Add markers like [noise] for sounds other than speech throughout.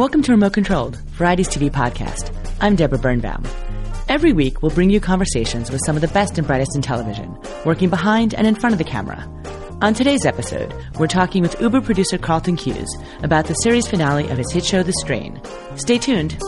welcome to Remote Controlled, Variety's TV podcast. I'm Deborah Birnbaum. Every week, we'll bring you conversations with some of the best and brightest in television, working behind and in front of the camera. On today's episode, we're talking with Uber producer Carlton Cuse about the series finale of his hit show The Strain. Stay tuned.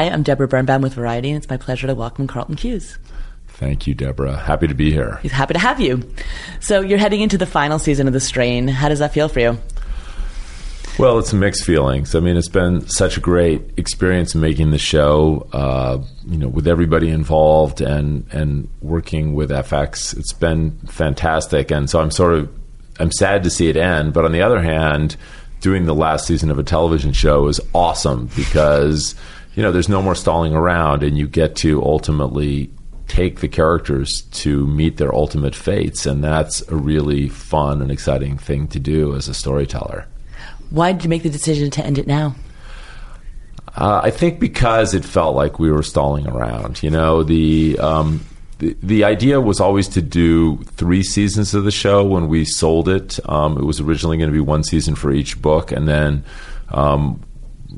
Hi, I'm Deborah Birnbaum with Variety, and it's my pleasure to welcome Carlton Cuse. Thank you, Deborah. Happy to be here. He's happy to have you. So you're heading into the final season of The Strain. How does that feel for you? Well, it's a mixed feelings. I mean, it's been such a great experience making the show. Uh, you know, with everybody involved and and working with FX, it's been fantastic. And so I'm sort of I'm sad to see it end. But on the other hand, doing the last season of a television show is awesome because you know there's no more stalling around, and you get to ultimately take the characters to meet their ultimate fates, and that's a really fun and exciting thing to do as a storyteller. Why did you make the decision to end it now? Uh, I think because it felt like we were stalling around. You know, the, um, the the idea was always to do three seasons of the show when we sold it. Um, it was originally going to be one season for each book, and then, um,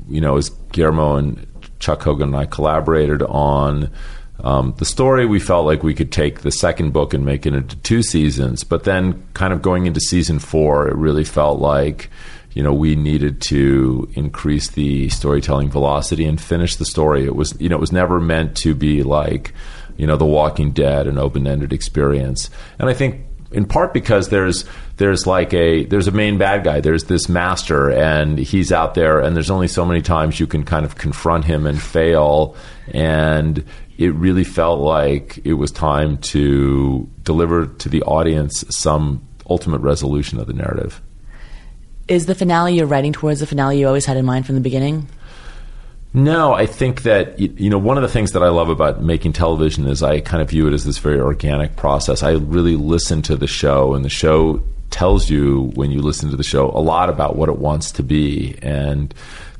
you know, as Guillermo and Chuck Hogan and I collaborated on um, the story, we felt like we could take the second book and make it into two seasons. But then, kind of going into season four, it really felt like you know we needed to increase the storytelling velocity and finish the story. It was you know it was never meant to be like you know The Walking Dead, an open ended experience. And I think in part because there's there's like a there's a main bad guy. There's this master and he's out there and there's only so many times you can kind of confront him and fail. And it really felt like it was time to deliver to the audience some ultimate resolution of the narrative. Is the finale you're writing towards the finale you always had in mind from the beginning? No, I think that you know one of the things that I love about making television is I kind of view it as this very organic process. I really listen to the show, and the show tells you when you listen to the show a lot about what it wants to be, and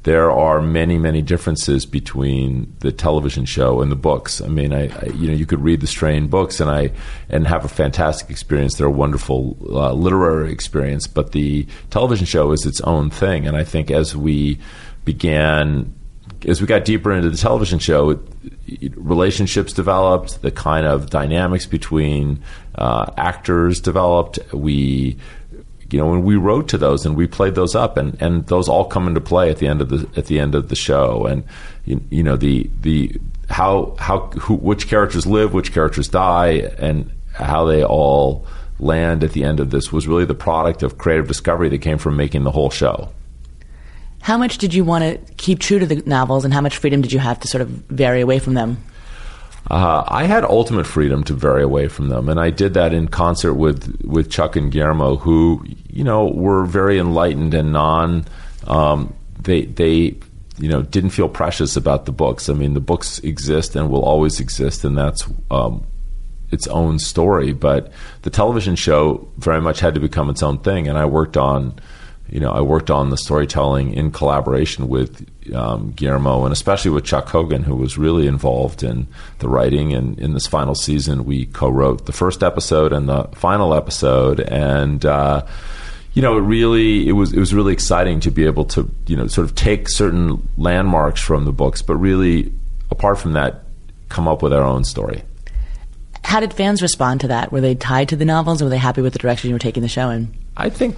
there are many, many differences between the television show and the books. I mean, I, I you know you could read the Strain books and I and have a fantastic experience. They're a wonderful uh, literary experience, but the television show is its own thing, and I think as we began as we got deeper into the television show, relationships developed, the kind of dynamics between uh, actors developed. We, you know, when we wrote to those and we played those up, and, and those all come into play at the end of the at the end of the show, and you, you know the the how how who, which characters live, which characters die, and how they all land at the end of this was really the product of creative discovery that came from making the whole show. How much did you want to keep true to the novels, and how much freedom did you have to sort of vary away from them? Uh, I had ultimate freedom to vary away from them, and I did that in concert with with Chuck and Guillermo, who you know were very enlightened and non. Um, they they you know didn't feel precious about the books. I mean, the books exist and will always exist, and that's um, its own story. But the television show very much had to become its own thing, and I worked on you know, I worked on the storytelling in collaboration with um, Guillermo and especially with Chuck Hogan, who was really involved in the writing. And in this final season, we co-wrote the first episode and the final episode, and uh, you know, it really it was it was really exciting to be able to you know sort of take certain landmarks from the books, but really apart from that, come up with our own story. How did fans respond to that? Were they tied to the novels, or were they happy with the direction you were taking the show in? I think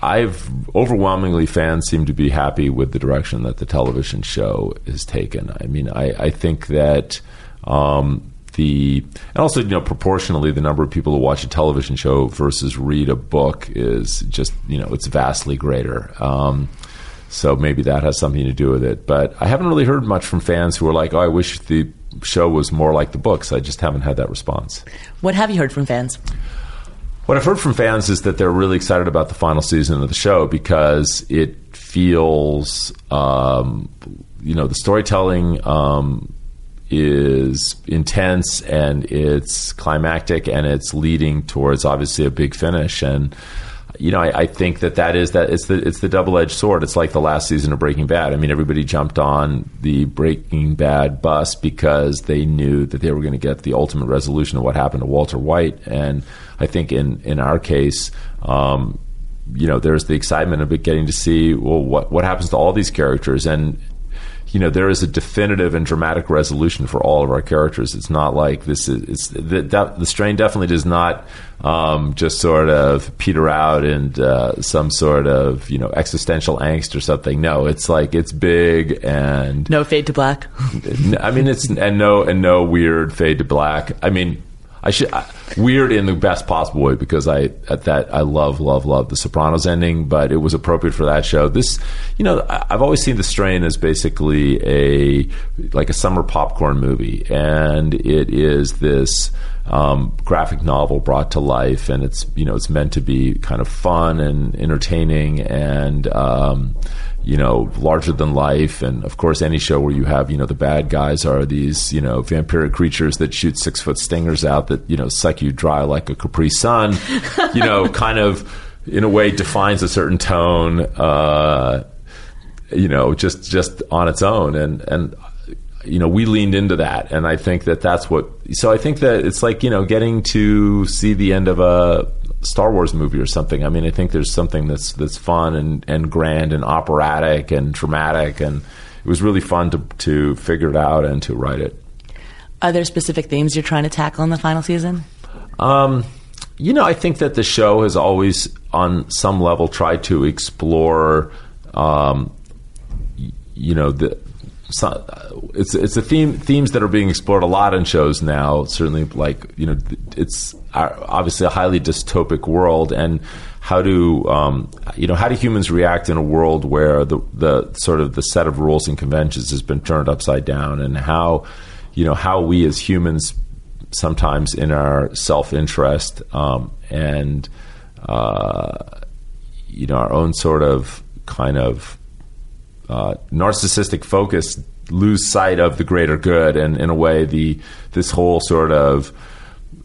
I've overwhelmingly fans seem to be happy with the direction that the television show is taken. I mean, I, I think that um, the and also you know proportionally the number of people who watch a television show versus read a book is just you know it's vastly greater. Um, so maybe that has something to do with it. But I haven't really heard much from fans who are like, "Oh, I wish the show was more like the books." I just haven't had that response. What have you heard from fans? What I've heard from fans is that they're really excited about the final season of the show because it feels, um, you know, the storytelling um, is intense and it's climactic and it's leading towards obviously a big finish. And you know, I, I, think that that is that it's the it's the double edged sword. It's like the last season of Breaking Bad. I mean, everybody jumped on the Breaking Bad bus because they knew that they were going to get the ultimate resolution of what happened to Walter White. And I think in in our case, um, you know, there's the excitement of getting to see well what what happens to all these characters and you know there is a definitive and dramatic resolution for all of our characters. It's not like this is it's the, the strain definitely does not um, just sort of peter out and uh, some sort of you know existential angst or something. No, it's like it's big and no fade to black. [laughs] I mean, it's and no and no weird fade to black. I mean, I should I, weird in the best possible way because I at that I love love love the Sopranos ending, but it was appropriate for that show. This, you know, I, I've always seen The Strain as basically a like a summer popcorn movie, and it is this um, graphic novel brought to life, and it's you know it's meant to be kind of fun and entertaining and. Um, you know, larger than life. And of course, any show where you have, you know, the bad guys are these, you know, vampiric creatures that shoot six foot stingers out that, you know, suck you dry like a Capri Sun, [laughs] you know, kind of in a way defines a certain tone, uh, you know, just, just on its own. And, and, you know, we leaned into that. And I think that that's what, so I think that it's like, you know, getting to see the end of a, Star Wars movie or something. I mean, I think there's something that's that's fun and, and grand and operatic and dramatic, and it was really fun to to figure it out and to write it. Are there specific themes you're trying to tackle in the final season? Um, you know, I think that the show has always, on some level, tried to explore, um, you know, the it's it's a theme themes that are being explored a lot in shows now. Certainly, like you know, it's obviously a highly dystopic world, and how do um, you know how do humans react in a world where the the sort of the set of rules and conventions has been turned upside down, and how you know how we as humans sometimes in our self interest um, and uh, you know our own sort of kind of uh, narcissistic focus lose sight of the greater good, and in a way, the this whole sort of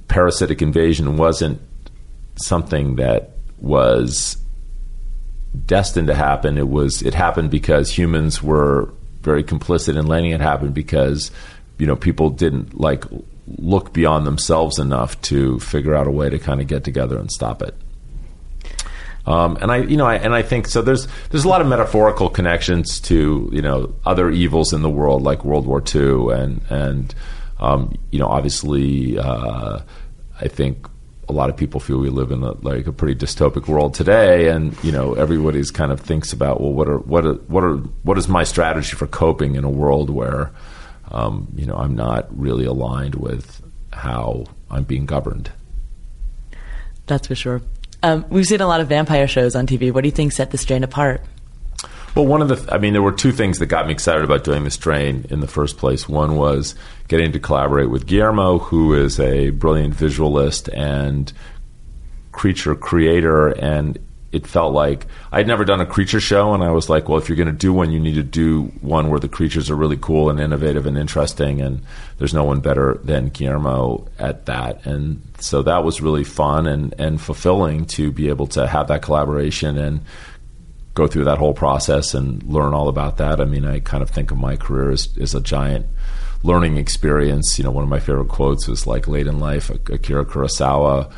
parasitic invasion wasn't something that was destined to happen. It was it happened because humans were very complicit in letting it happen because you know people didn't like look beyond themselves enough to figure out a way to kind of get together and stop it. Um, and I, you know, I, and I think so. There's there's a lot of metaphorical connections to you know other evils in the world like World War II and and um, you know obviously uh, I think a lot of people feel we live in a, like a pretty dystopic world today, and you know everybody's kind of thinks about well, what are what are what are what is my strategy for coping in a world where um, you know I'm not really aligned with how I'm being governed. That's for sure. Um, we've seen a lot of vampire shows on TV. What do you think set the strain apart? Well, one of the, I mean, there were two things that got me excited about doing the strain in the first place. One was getting to collaborate with Guillermo, who is a brilliant visualist and creature creator, and it felt like I'd never done a creature show, and I was like, well, if you're going to do one, you need to do one where the creatures are really cool and innovative and interesting, and there's no one better than Guillermo at that. And so that was really fun and, and fulfilling to be able to have that collaboration and go through that whole process and learn all about that. I mean, I kind of think of my career as, as a giant learning experience. You know, one of my favorite quotes was like late in life, Akira Kurosawa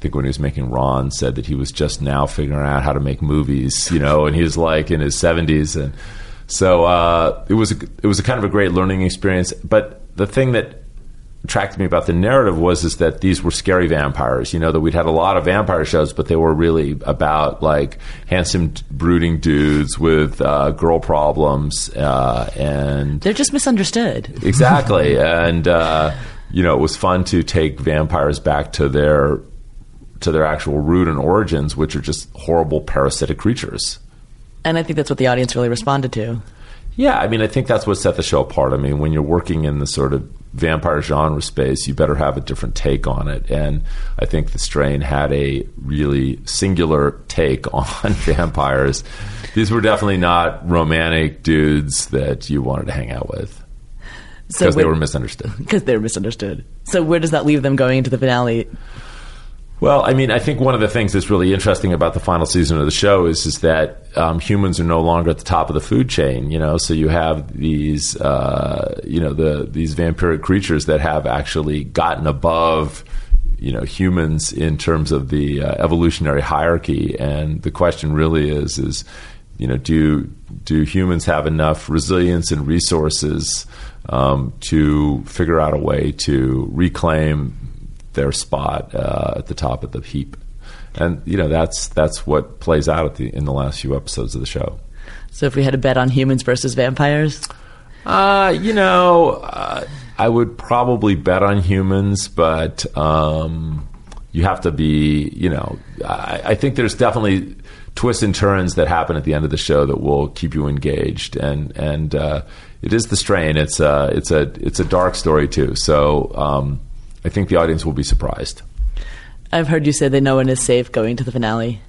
think when he was making Ran said that he was just now figuring out how to make movies, you know, and he was like in his 70s. And so uh, it was a, it was a kind of a great learning experience. But the thing that attracted me about the narrative was is that these were scary vampires. You know that we'd had a lot of vampire shows, but they were really about like handsome, brooding dudes with uh, girl problems, uh, and they're just misunderstood. Exactly, and uh, you know, it was fun to take vampires back to their to their actual root and origins, which are just horrible parasitic creatures. And I think that's what the audience really responded to. Yeah, I mean, I think that's what set the show apart. I mean, when you're working in the sort of vampire genre space, you better have a different take on it. And I think The Strain had a really singular take [laughs] on vampires. These were definitely not romantic dudes that you wanted to hang out with So because they were misunderstood. [laughs] because they were misunderstood. So where does that leave them going into the finale? Well, I mean, I think one of the things that's really interesting about the final season of the show is is that um, humans are no longer at the top of the food chain. You know, so you have these, uh, you know, the these vampiric creatures that have actually gotten above, you know, humans in terms of the uh, evolutionary hierarchy. And the question really is, is you know, do do humans have enough resilience and resources um, to figure out a way to reclaim their spot uh, at the top of the heap? And you know, that's that's what plays out at the in the last few episodes of the show. So if we had a bet on humans versus vampires, Uh, you know, uh, I would probably bet on humans, but um, you have to be, you know, I, I think there's definitely twists and turns that happen at the end of the show that will keep you engaged, and and uh, it is the strain. It's a it's a it's a dark story too. So um, I think the audience will be surprised. I've heard you say that no one is safe going to the finale.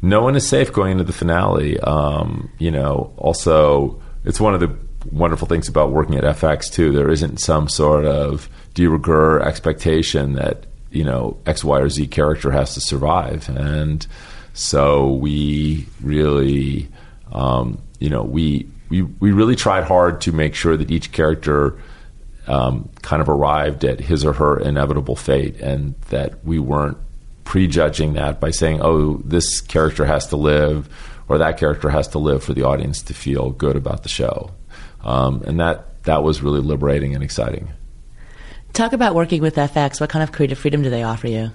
no one is safe going into the finale. Um, you know, also it's one of the wonderful things about working at FX too. There isn't some sort of de rigueur expectation that you know X, Y, or Z character has to survive, and so we really, um, you know, we we we really tried hard to make sure that each character um, kind of arrived at his or her inevitable fate, and that we weren't prejudging that by saying, "Oh, this character has to live," or "That character has to live" for the audience to feel good about the show, um, and that that was really liberating and exciting. Talk about working with FX. What kind of creative freedom do they offer you?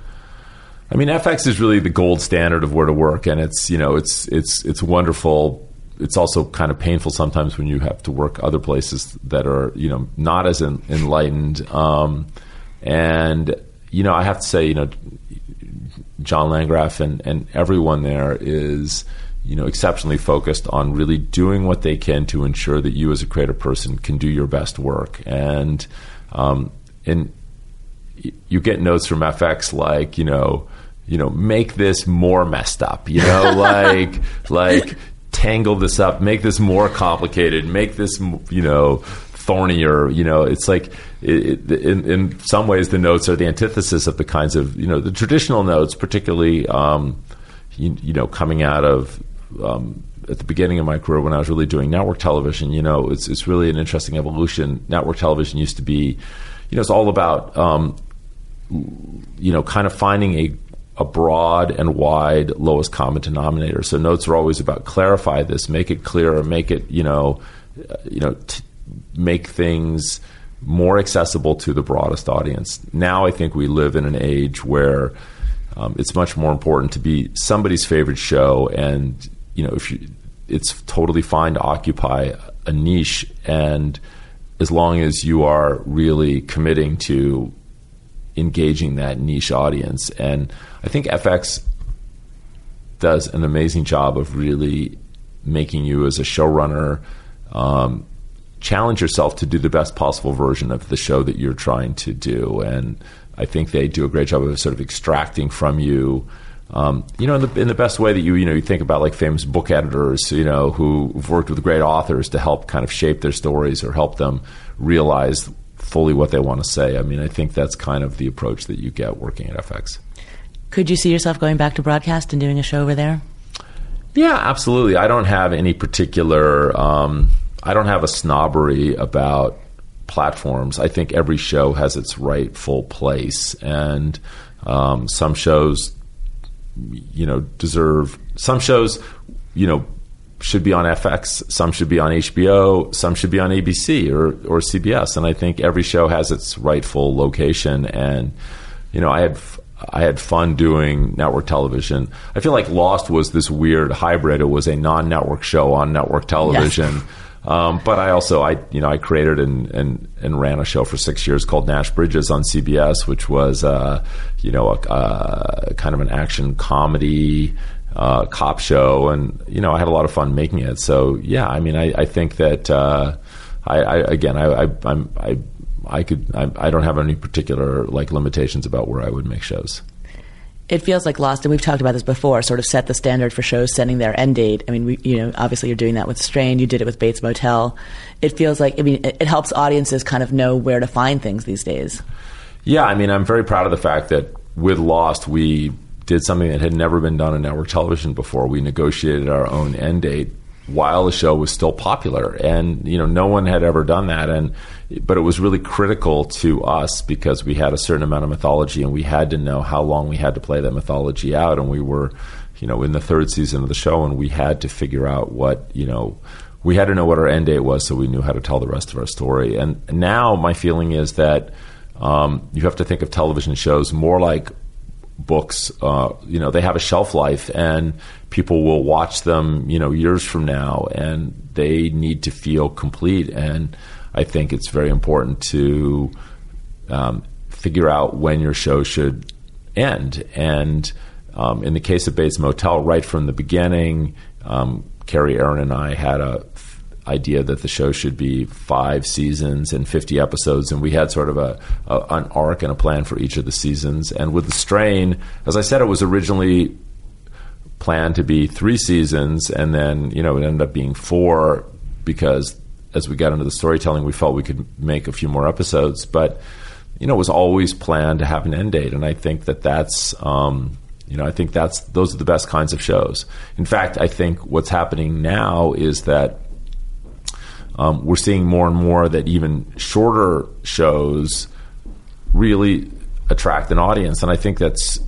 I mean, FX is really the gold standard of where to work, and it's you know it's it's it's wonderful. It's also kind of painful sometimes when you have to work other places that are you know not as en- enlightened. Um, and you know, I have to say, you know, John Landgraf and, and everyone there is you know exceptionally focused on really doing what they can to ensure that you as a creative person can do your best work and um, and you get notes from FX like you know you know make this more messed up you know [laughs] like like tangle this up make this more complicated make this you know thornier you know it's like it, it, in, in some ways the notes are the antithesis of the kinds of you know the traditional notes particularly um, you, you know coming out of um, at the beginning of my career when I was really doing network television, you know, it's it's really an interesting evolution. Network television used to be, you know, it's all about, um, you know, kind of finding a a broad and wide lowest common denominator. So notes are always about clarify this, make it clearer, make it, you know, you know, t- make things more accessible to the broadest audience. Now I think we live in an age where um, it's much more important to be somebody's favorite show, and you know, if you, it's totally fine to occupy a niche, and as long as you are really committing to engaging that niche audience, and I think FX does an amazing job of really making you as a showrunner um, challenge yourself to do the best possible version of the show that you're trying to do. And I think they do a great job of sort of extracting from you. Um, you know, in the, in the best way that you you know you think about like famous book editors, you know, who've worked with great authors to help kind of shape their stories or help them realize fully what they want to say. I mean, I think that's kind of the approach that you get working at FX. Could you see yourself going back to broadcast and doing a show over there? Yeah, absolutely. I don't have any particular. Um, I don't have a snobbery about platforms. I think every show has its rightful place, and um, some shows, you know, deserve. Some shows, you know, should be on FX. Some should be on HBO. Some should be on ABC or or CBS. And I think every show has its rightful location. And you know, I had I had fun doing network television. I feel like Lost was this weird hybrid. It was a non-network show on network television. Um, but I also, I you know, I created and, and and ran a show for six years called Nash Bridges on CBS, which was uh, you know a, a kind of an action comedy uh, cop show, and you know I had a lot of fun making it. So yeah, I mean, I, I think that uh, I, I, again, I, I I'm I I could I, I don't have any particular like limitations about where I would make shows. It feels like Lost, and we've talked about this before. Sort of set the standard for shows setting their end date. I mean, we, you know, obviously you're doing that with Strain. You did it with Bates Motel. It feels like, I mean, it, it helps audiences kind of know where to find things these days. Yeah, I mean, I'm very proud of the fact that with Lost, we did something that had never been done on network television before. We negotiated our own end date while the show was still popular, and you know, no one had ever done that. And but it was really critical to us because we had a certain amount of mythology, and we had to know how long we had to play that mythology out. And we were, you know, in the third season of the show, and we had to figure out what you know we had to know what our end date was so we knew how to tell the rest of our story. And now my feeling is that um, you have to think of television shows more like books. Uh, you know, they have a shelf life, and people will watch them. You know, years from now, and they need to feel complete. And I think it's very important to um, figure out when your show should end. And um, in the case of Bates Motel, right from the beginning, um, Kerry, Ehrin, and I had a idea that the show should be five seasons and 50 episodes, and we had sort of a, a, an arc and a plan for each of the seasons. And with the strain, as I said, it was originally planned to be three seasons, and then you know it ended up being four because as we got into the storytelling, we felt we could make a few more episodes, but you know it was always planned to have an end date, and I think that that's. Um, you know, I think that's those are the best kinds of shows. In fact, I think what's happening now is that um, we're seeing more and more that even shorter shows really attract an audience, and I think that's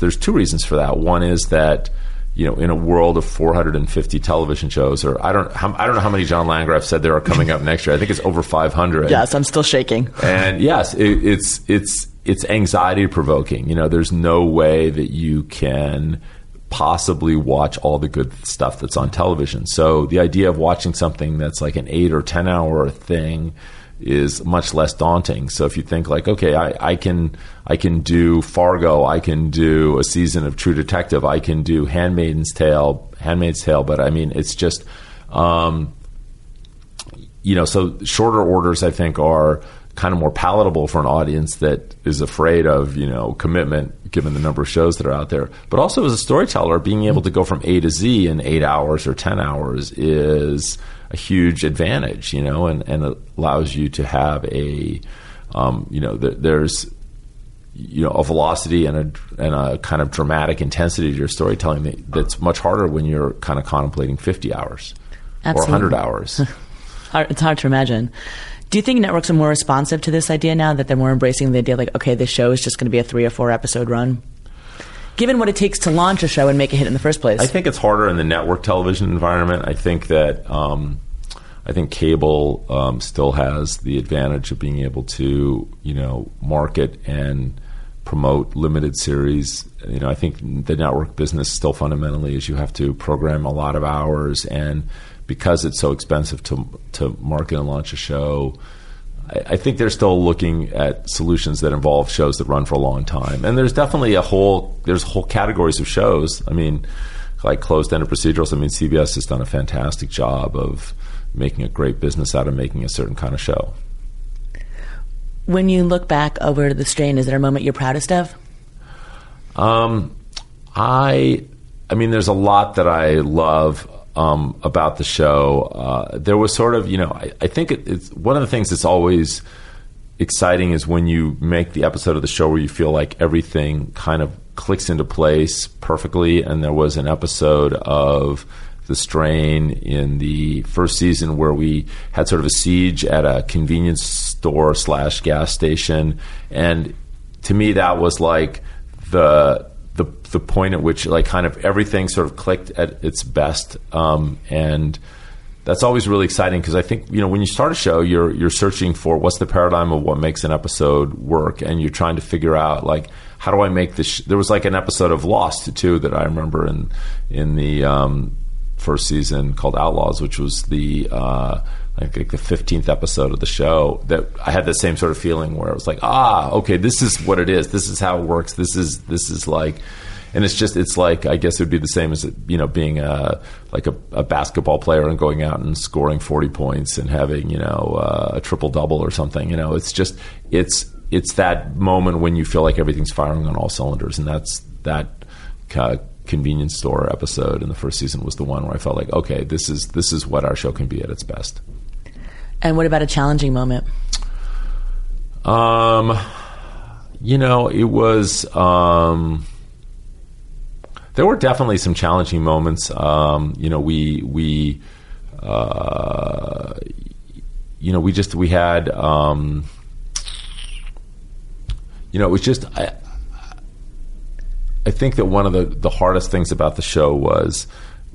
there's two reasons for that. One is that you know, in a world of 450 television shows, or I don't, how, I don't know how many John Landgraf said there are coming up next year. I think it's over 500. Yes, I'm still shaking. And yes, it, it's it's it's anxiety provoking. You know, there's no way that you can possibly watch all the good stuff that's on television. So the idea of watching something that's like an eight or ten hour thing is much less daunting. So if you think like, okay, I, I can I can do Fargo, I can do a season of True Detective, I can do Handmaid's Tale, Handmaid's Tale, but I mean it's just um, you know, so shorter orders I think are kind of more palatable for an audience that is afraid of you know commitment given the number of shows that are out there. But also as a storyteller being able to go from a to z in eight hours or ten hours is a huge advantage you know and, and allows you to have a um, you know th- there's you know a velocity and a and a kind of dramatic intensity to your storytelling that, that's much harder when you're kind of contemplating 50 hours Absolutely. or 100 hours. [laughs] It's hard to imagine do you think networks are more responsive to this idea now that they're more embracing the idea like, okay, this show is just going to be a three or four episode run? Given what it takes to launch a show and make a hit in the first place, I think it's harder in the network television environment. I think that um, I think cable um, still has the advantage of being able to you know market and promote limited series. You know, I think the network business still fundamentally is you have to program a lot of hours and because it's so expensive to to market and launch a show. I, I think they're still looking at solutions that involve shows that run for a long time, and there's definitely a whole there's whole categories of shows. I mean, like closed-ended procedurals. I mean, CBS has done a fantastic job of making a great business out of making a certain kind of show. When you look back over the strain, is there a moment you're proudest of? Um, I, I mean, there's a lot that I love um, about the show. Uh, there was sort of, you know, I, I think it, it's one of the things that's always exciting is when you make the episode of the show where you feel like everything kind of clicks into place perfectly. And there was an episode of the strain in the first season where we had sort of a siege at a convenience store slash gas station, and to me that was like the the the point at which like kind of everything sort of clicked at its best, um, and that's always really exciting because I think you know when you start a show, you're you're searching for what's the paradigm of what makes an episode work, and you're trying to figure out like how do I make this. Sh-? There was like an episode of Lost too that I remember in in the um, first season called Outlaws, which was the uh, like, the fifteenth episode of the show. That I had the same sort of feeling where it was like, ah, okay, this is what it is. This is how it works. This is this is like and it's just it's like I guess it would be the same as you know being a like a, a basketball player and going out and scoring forty points and having you know uh, a triple double or something. You know, it's just it's it's that moment when you feel like everything's firing on all cylinders, and that's that. Uh, convenience store episode in the first season was the one where I felt like, okay, this is this is what our show can be at its best. And what about a challenging moment? Um, you know, it was. Um, there were definitely some challenging moments. Um, you know, we we uh, you know we just we had um, you know it was just I, I think that one of the the hardest things about the show was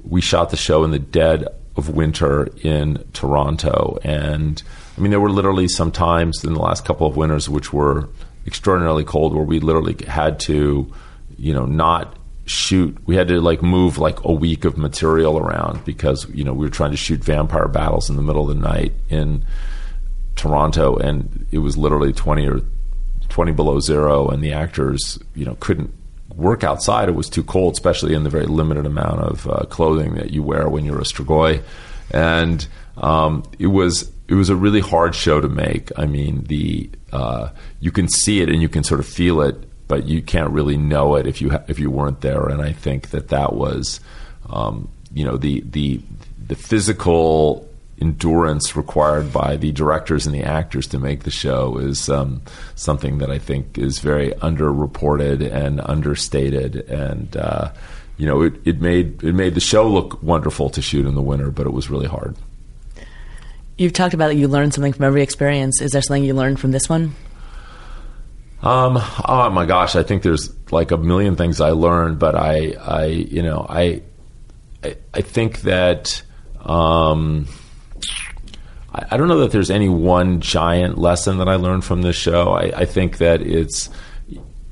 we shot the show in the dead of winter in Toronto. And I mean there were literally some times in the last couple of winters which were extraordinarily cold where we literally had to you know not shoot. We had to like move like a week of material around because you know we were trying to shoot vampire battles in the middle of the night in Toronto. And it was literally 20 or 20 below zero. And the actors you know couldn't work outside it was too cold especially in the very limited amount of uh, clothing that you wear when you're a strigoi and um, it was it was a really hard show to make I mean the uh, you can see it and you can sort of feel it but you can't really know it if you ha- if you weren't there. And I think that that was, um, you know, the the the physical endurance required by the directors and the actors to make the show is um, something that I think is very underreported and understated. And uh, you know, it, it made it made the show look wonderful to shoot in the winter, but it was really hard. You've talked about that you learned something from every experience. Is there something you learned from this one? Um, oh my gosh, I think there's like a million things I learned, but I, I, you know, I, I, I think that, um, I, I, don't know that there's any one giant lesson that I learned from this show. I, I think that it's,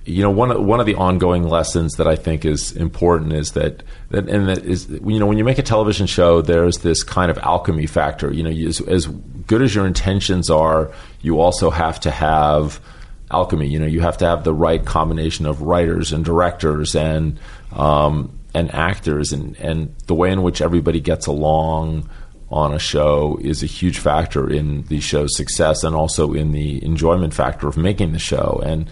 you know, one of, one of the ongoing lessons that I think is important is that, that and that is, you know, when you make a television show, there's this kind of alchemy factor. You know, as, as good as your intentions are, you also have to have, alchemy. You know, you have to have the right combination of writers and directors and um, and actors, and and the way in which everybody gets along on a show is a huge factor in the show's success and also in the enjoyment factor of making the show. And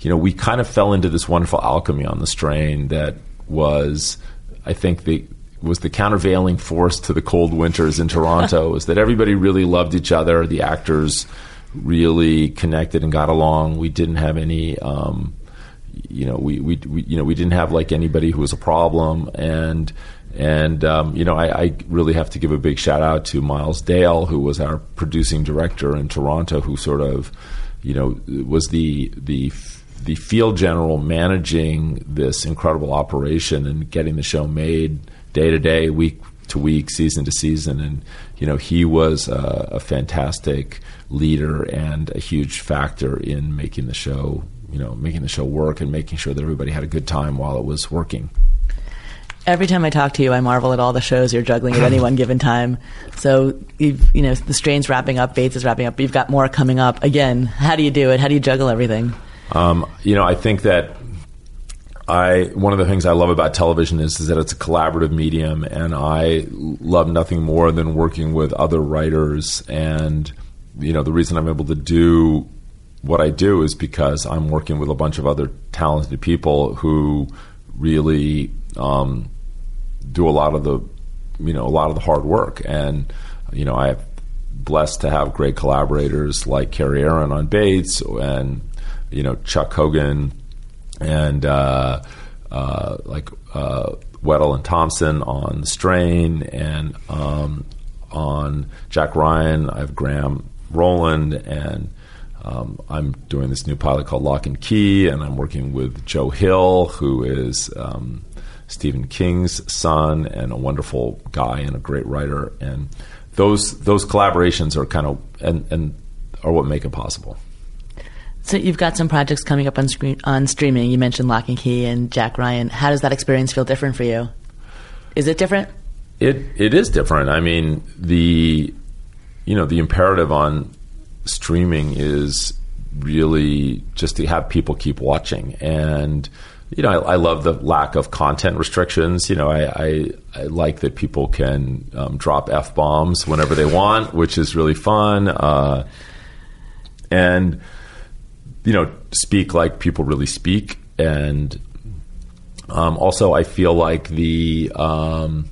you know, we kind of fell into this wonderful alchemy on the strain that was, I think, the was the countervailing force to the cold winters in Toronto [laughs] is that everybody really loved each other. The actors really connected and got along. We didn't have any, um, you know, we, we, we, you know, we didn't have like anybody who was a problem. And, and, um, you know, I, I, really have to give a big shout out to Miles Dale, who was our producing director in Toronto, who sort of, you know, was the, the, the field general managing this incredible operation and getting the show made day to day, week to week, season to season. And, you know, he was a, a fantastic leader and a huge factor in making the show, you know, making the show work and making sure that everybody had a good time while it was working. Every time I talk to you, I marvel at all the shows you're juggling at any [laughs] one given time. So, you've, you know, the Strain's wrapping up, Bates is wrapping up, but you've got more coming up. Again, how do you do it? How do you juggle everything? Um, you know, I think that I one of the things I love about television is, is that it's a collaborative medium, and I love nothing more than working with other writers and you know, the reason I'm able to do what I do is because I'm working with a bunch of other talented people who really um, do a lot of the, you know, a lot of the hard work. And, you know, I have blessed to have great collaborators like Kerry Ehrin on Bates and, you know, Chuck Hogan and uh, uh, like uh, Weddle and Thompson on The Strain and um, on Jack Ryan. I have Graham Roland and um, I'm doing this new pilot called Locke and Key, and I'm working with Joe Hill, who is um, Stephen King's son and a wonderful guy and a great writer. And those those collaborations are kind of and, and are what make it possible. So you've got some projects coming up on screen, on streaming. You mentioned Locke and Key and Jack Ryan. How does that experience feel different for you? Is it different? It it is different. I mean, the you know the imperative on streaming is really just to have people keep watching and you know, I, I, love the lack of content restrictions. You know, I, I, I like that people can um, drop f bombs whenever they want, which is really fun. Uh, and you know, speak like people really speak. And um, also, I feel like the um,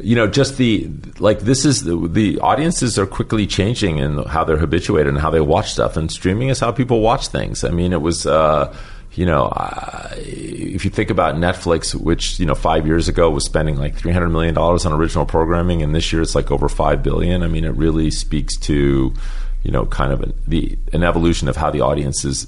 you know, just the like this is the, the, audiences are quickly changing in how they're habituated and how they watch stuff, and streaming is how people watch things. I mean, it was. Uh, you know, uh, if you think about Netflix, which you know five years ago was spending like three hundred million dollars on original programming, and this year it's like over five billion. I mean, it really speaks to you know kind of the an evolution of how the audience is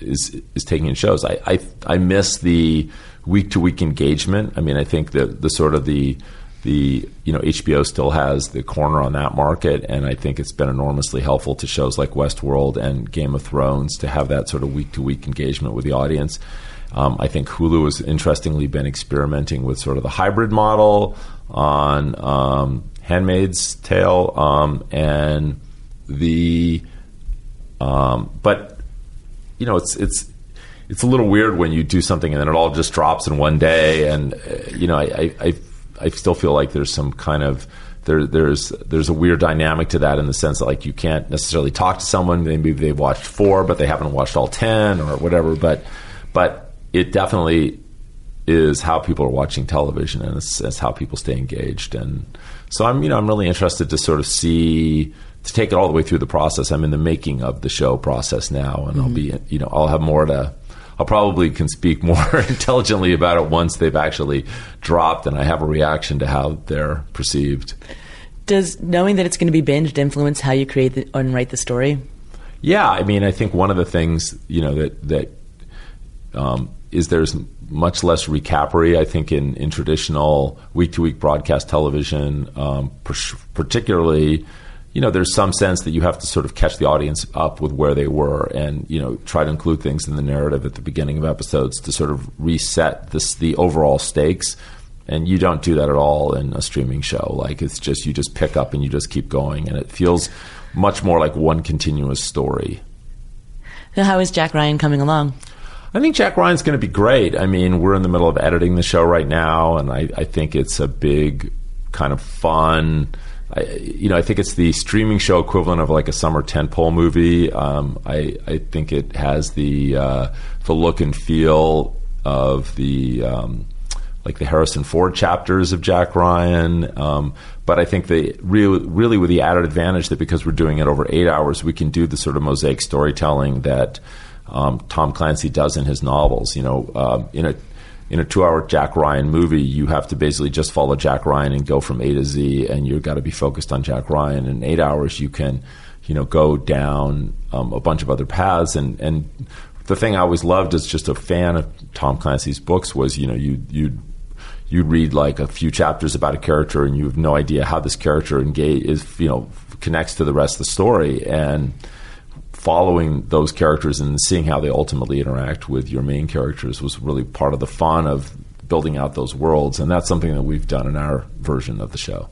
is is taking in shows. I I, I miss the week to week engagement. I mean, I think that the sort of the the you know HBO still has the corner on that market, and I think it's been enormously helpful to shows like Westworld and Game of Thrones to have that sort of week to week engagement with the audience. Um, I think Hulu has interestingly been experimenting with sort of the hybrid model on um, Handmaid's Tale um, and the um, but you know it's it's it's a little weird when you do something and then it all just drops in one day and uh, you know I, I, I I still feel like there's some kind of there, there's there's a weird dynamic to that in the sense that like you can't necessarily talk to someone. Maybe they've watched four but they haven't watched all ten or whatever. But but it definitely is how people are watching television and it's, it's how people stay engaged. And so I'm you know I'm really interested to sort of see to take it all the way through the process. I'm in the making of the show process now and mm-hmm. I'll be you know I'll have more to I'll probably can speak more [laughs] intelligently about it once they've actually dropped and I have a reaction to how they're perceived. Does knowing that it's going to be binged influence how you create the, and write the story? Yeah, I mean, I think one of the things you know that that um, is there's much less recapery. I think in, in traditional week to week broadcast television, um, particularly you know, there's some sense that you have to sort of catch the audience up with where they were, and you know, try to include things in the narrative at the beginning of episodes to sort of reset this the overall stakes. And you don't do that at all in a streaming show. Like it's just you just pick up and you just keep going, and it feels much more like one continuous story. So how is Jack Ryan coming along? I think Jack Ryan's going to be great. I mean, we're in the middle of editing the show right now, and I, I think it's a big, kind of fun I, you know, I think it's the streaming show equivalent of like a summer tentpole movie. Um, I, I think it has the uh, the look and feel of the um, like the Harrison Ford chapters of Jack Ryan. Um, but I think they really, really with the added advantage that because we're doing it over eight hours, we can do the sort of mosaic storytelling that um, Tom Clancy does in his novels. You know, uh, in a in a two hour Jack Ryan movie, you have to basically just follow Jack Ryan and go from A to Z, and you've got to be focused on Jack Ryan. In eight hours, you can, you know, go down um, a bunch of other paths. And, and the thing I always loved as just a fan of Tom Clancy's books was, you know, you you you read like a few chapters about a character, and you have no idea how this character engage is, you know, connects to the rest of the story, and following those characters and seeing how they ultimately interact with your main characters was really part of the fun of building out those worlds, and that's something that we've done in our version of the show.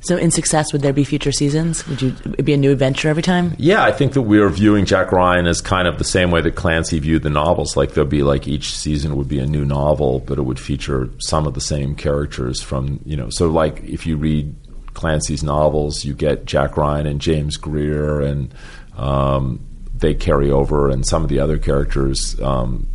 So, in success, would there be future seasons? Would you it be a new adventure every time? Yeah, I think that we are viewing Jack Ryan as kind of the same way that Clancy viewed the novels. Like there'll be like each season would be a new novel, but it would feature some of the same characters from you know. So, like if you read Clancy's novels, you get Jack Ryan and James Greer and um, they carry over, and some of the other characters, um,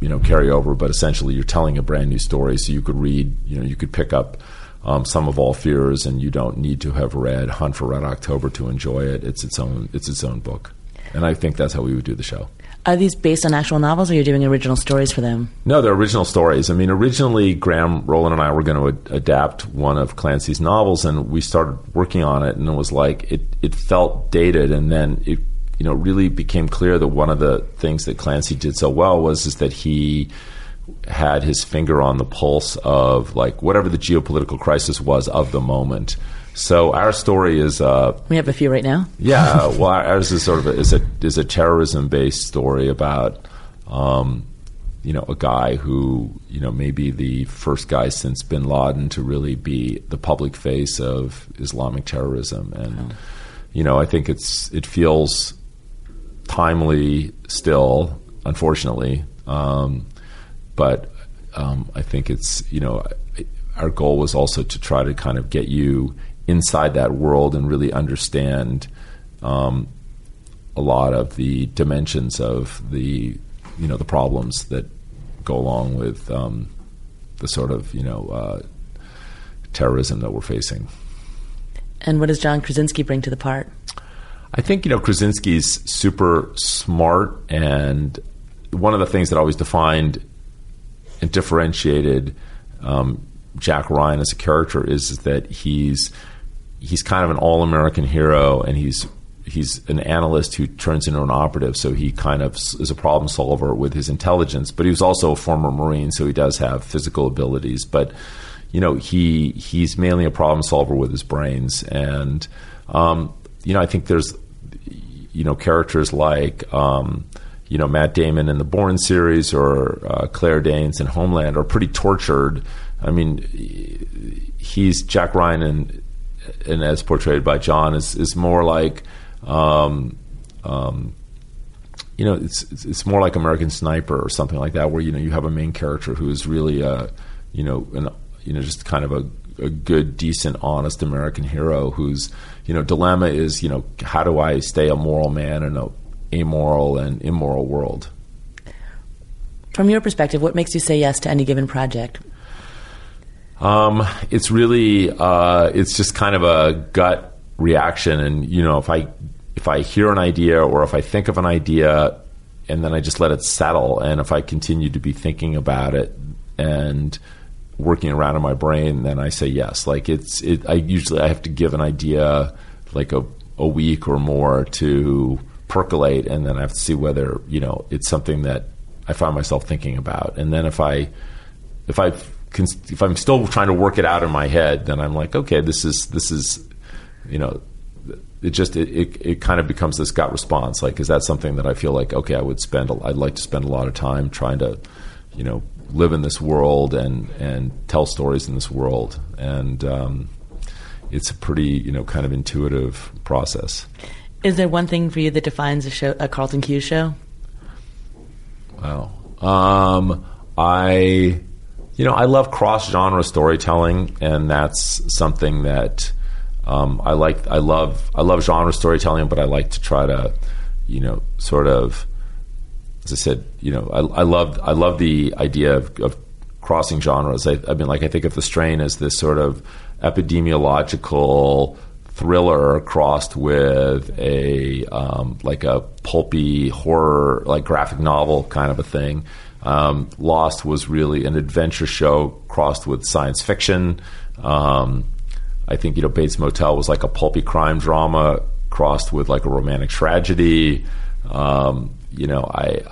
you know, carry over. But essentially, you're telling a brand new story, so you could read, you know, you could pick up um, Sum of All Fears, and you don't need to have read Hunt for Red October to enjoy it. It's its own, it's its own book, and I think that's how we would do the show. Are these based on actual novels, or you're you doing original stories for them? No, they're original stories. I mean, originally Graham Roland and I were going to ad- adapt one of Clancy's novels, and we started working on it, and it was like it it felt dated, and then it you know really became clear that one of the things that Clancy did so well was is that he had his finger on the pulse of like whatever the geopolitical crisis was of the moment so our story is. Uh, we have a few right now. yeah, well, ours is sort of a, is a is a terrorism based story about. Um, you know, a guy who, you know, maybe the first guy since bin Laden to really be the public face of Islamic terrorism. And, oh. you know, I think it's, it feels timely still, unfortunately. Um, but um, I think it's, you know, our goal was also to try to kind of get you inside that world and really understand um, a lot of the dimensions of the you know the problems that go along with um, the sort of you know uh, terrorism that we're facing. And what does John Krasinski bring to the part? I think you know Krasinski's super smart, and one of the things that always defined and differentiated um, Jack Ryan as a character is that he's he's kind of an all American hero, and he's he's an analyst who turns into an operative. So he kind of is a problem solver with his intelligence. But he was also a former Marine, so he does have physical abilities. But you know, he he's mainly a problem solver with his brains, and um, you know, I think there's you know characters like. Um, you know Matt Damon in the Bourne series or uh, Claire Danes in Homeland are pretty tortured. I mean, he's Jack Ryan and and as portrayed by John is is more like um, um, you know, it's, it's more like American Sniper or something like that, where you know you have a main character who is really a, you know, an, you know, just kind of a, a good, decent, honest American hero whose, you know, dilemma is, you know, how do I stay a moral man in a amoral and immoral world? From your perspective, what makes you say yes to any given project? Um, it's really, uh, it's just kind of a gut reaction, and you know, if I if I hear an idea or if I think of an idea and then I just let it settle, and if I continue to be thinking about it and working around in my brain, then I say yes. Like it's, it, I usually I have to give an idea like a, a week or more to percolate, and then I have to see whether you know it's something that I find myself thinking about, and then if I if I if I'm still trying to work it out in my head, then I'm like, okay, this is this is you know it just it, it, it, kind of becomes this gut response. Like, is that something that I feel like okay, I would spend I'd like to spend a lot of time trying to, you know, live in this world and and tell stories in this world, and um, it's a pretty you know kind of intuitive process. Is there one thing for you that defines a show, a Carlton Cuse show? Wow, um, I, you know, I love cross genre storytelling, and that's something that um, I like, I love, I love genre storytelling, but I like to try to, you know, sort of, as I said, you know, I, I love, I love the idea of, of crossing genres. I, I mean, like I think of the strain as this sort of epidemiological thriller crossed with a um, like a pulpy horror, like graphic novel kind of a thing. Um, Lost was really an adventure show crossed with science fiction. Um, I think you know Bates Motel was like a pulpy crime drama crossed with like a romantic tragedy. Um, you know, I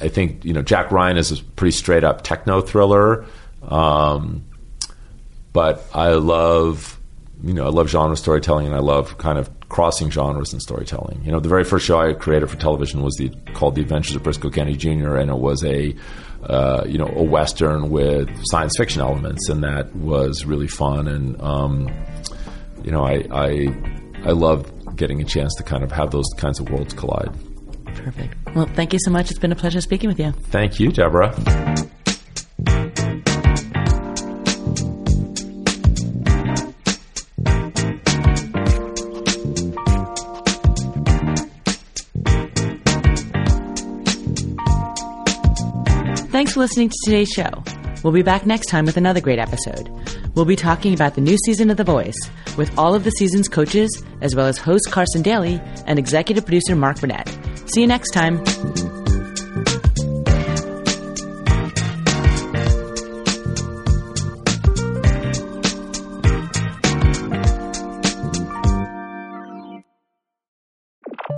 I think you know Jack Ryan is a pretty straight up techno thriller, um, but I love you know I love genre storytelling and I love kind of crossing genres in storytelling. You know, the very first show I created for television was the called The Adventures of Brisco County Jr. and it was a uh, you know a western with science fiction elements, and that was really fun. And um, you know, I, I I love getting a chance to kind of have those kinds of worlds collide. Perfect. Well, thank you so much. It's been a pleasure speaking with you. Thank you, Deborah. Thanks for listening to today's show. We'll be back next time with another great episode. We'll be talking about the new season of The Voice with all of the season's coaches, as well as host Carson Daly and executive producer Mark Burnett. See you next time.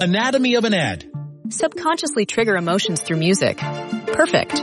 Anatomy of an ad. Subconsciously trigger emotions through music. Perfect.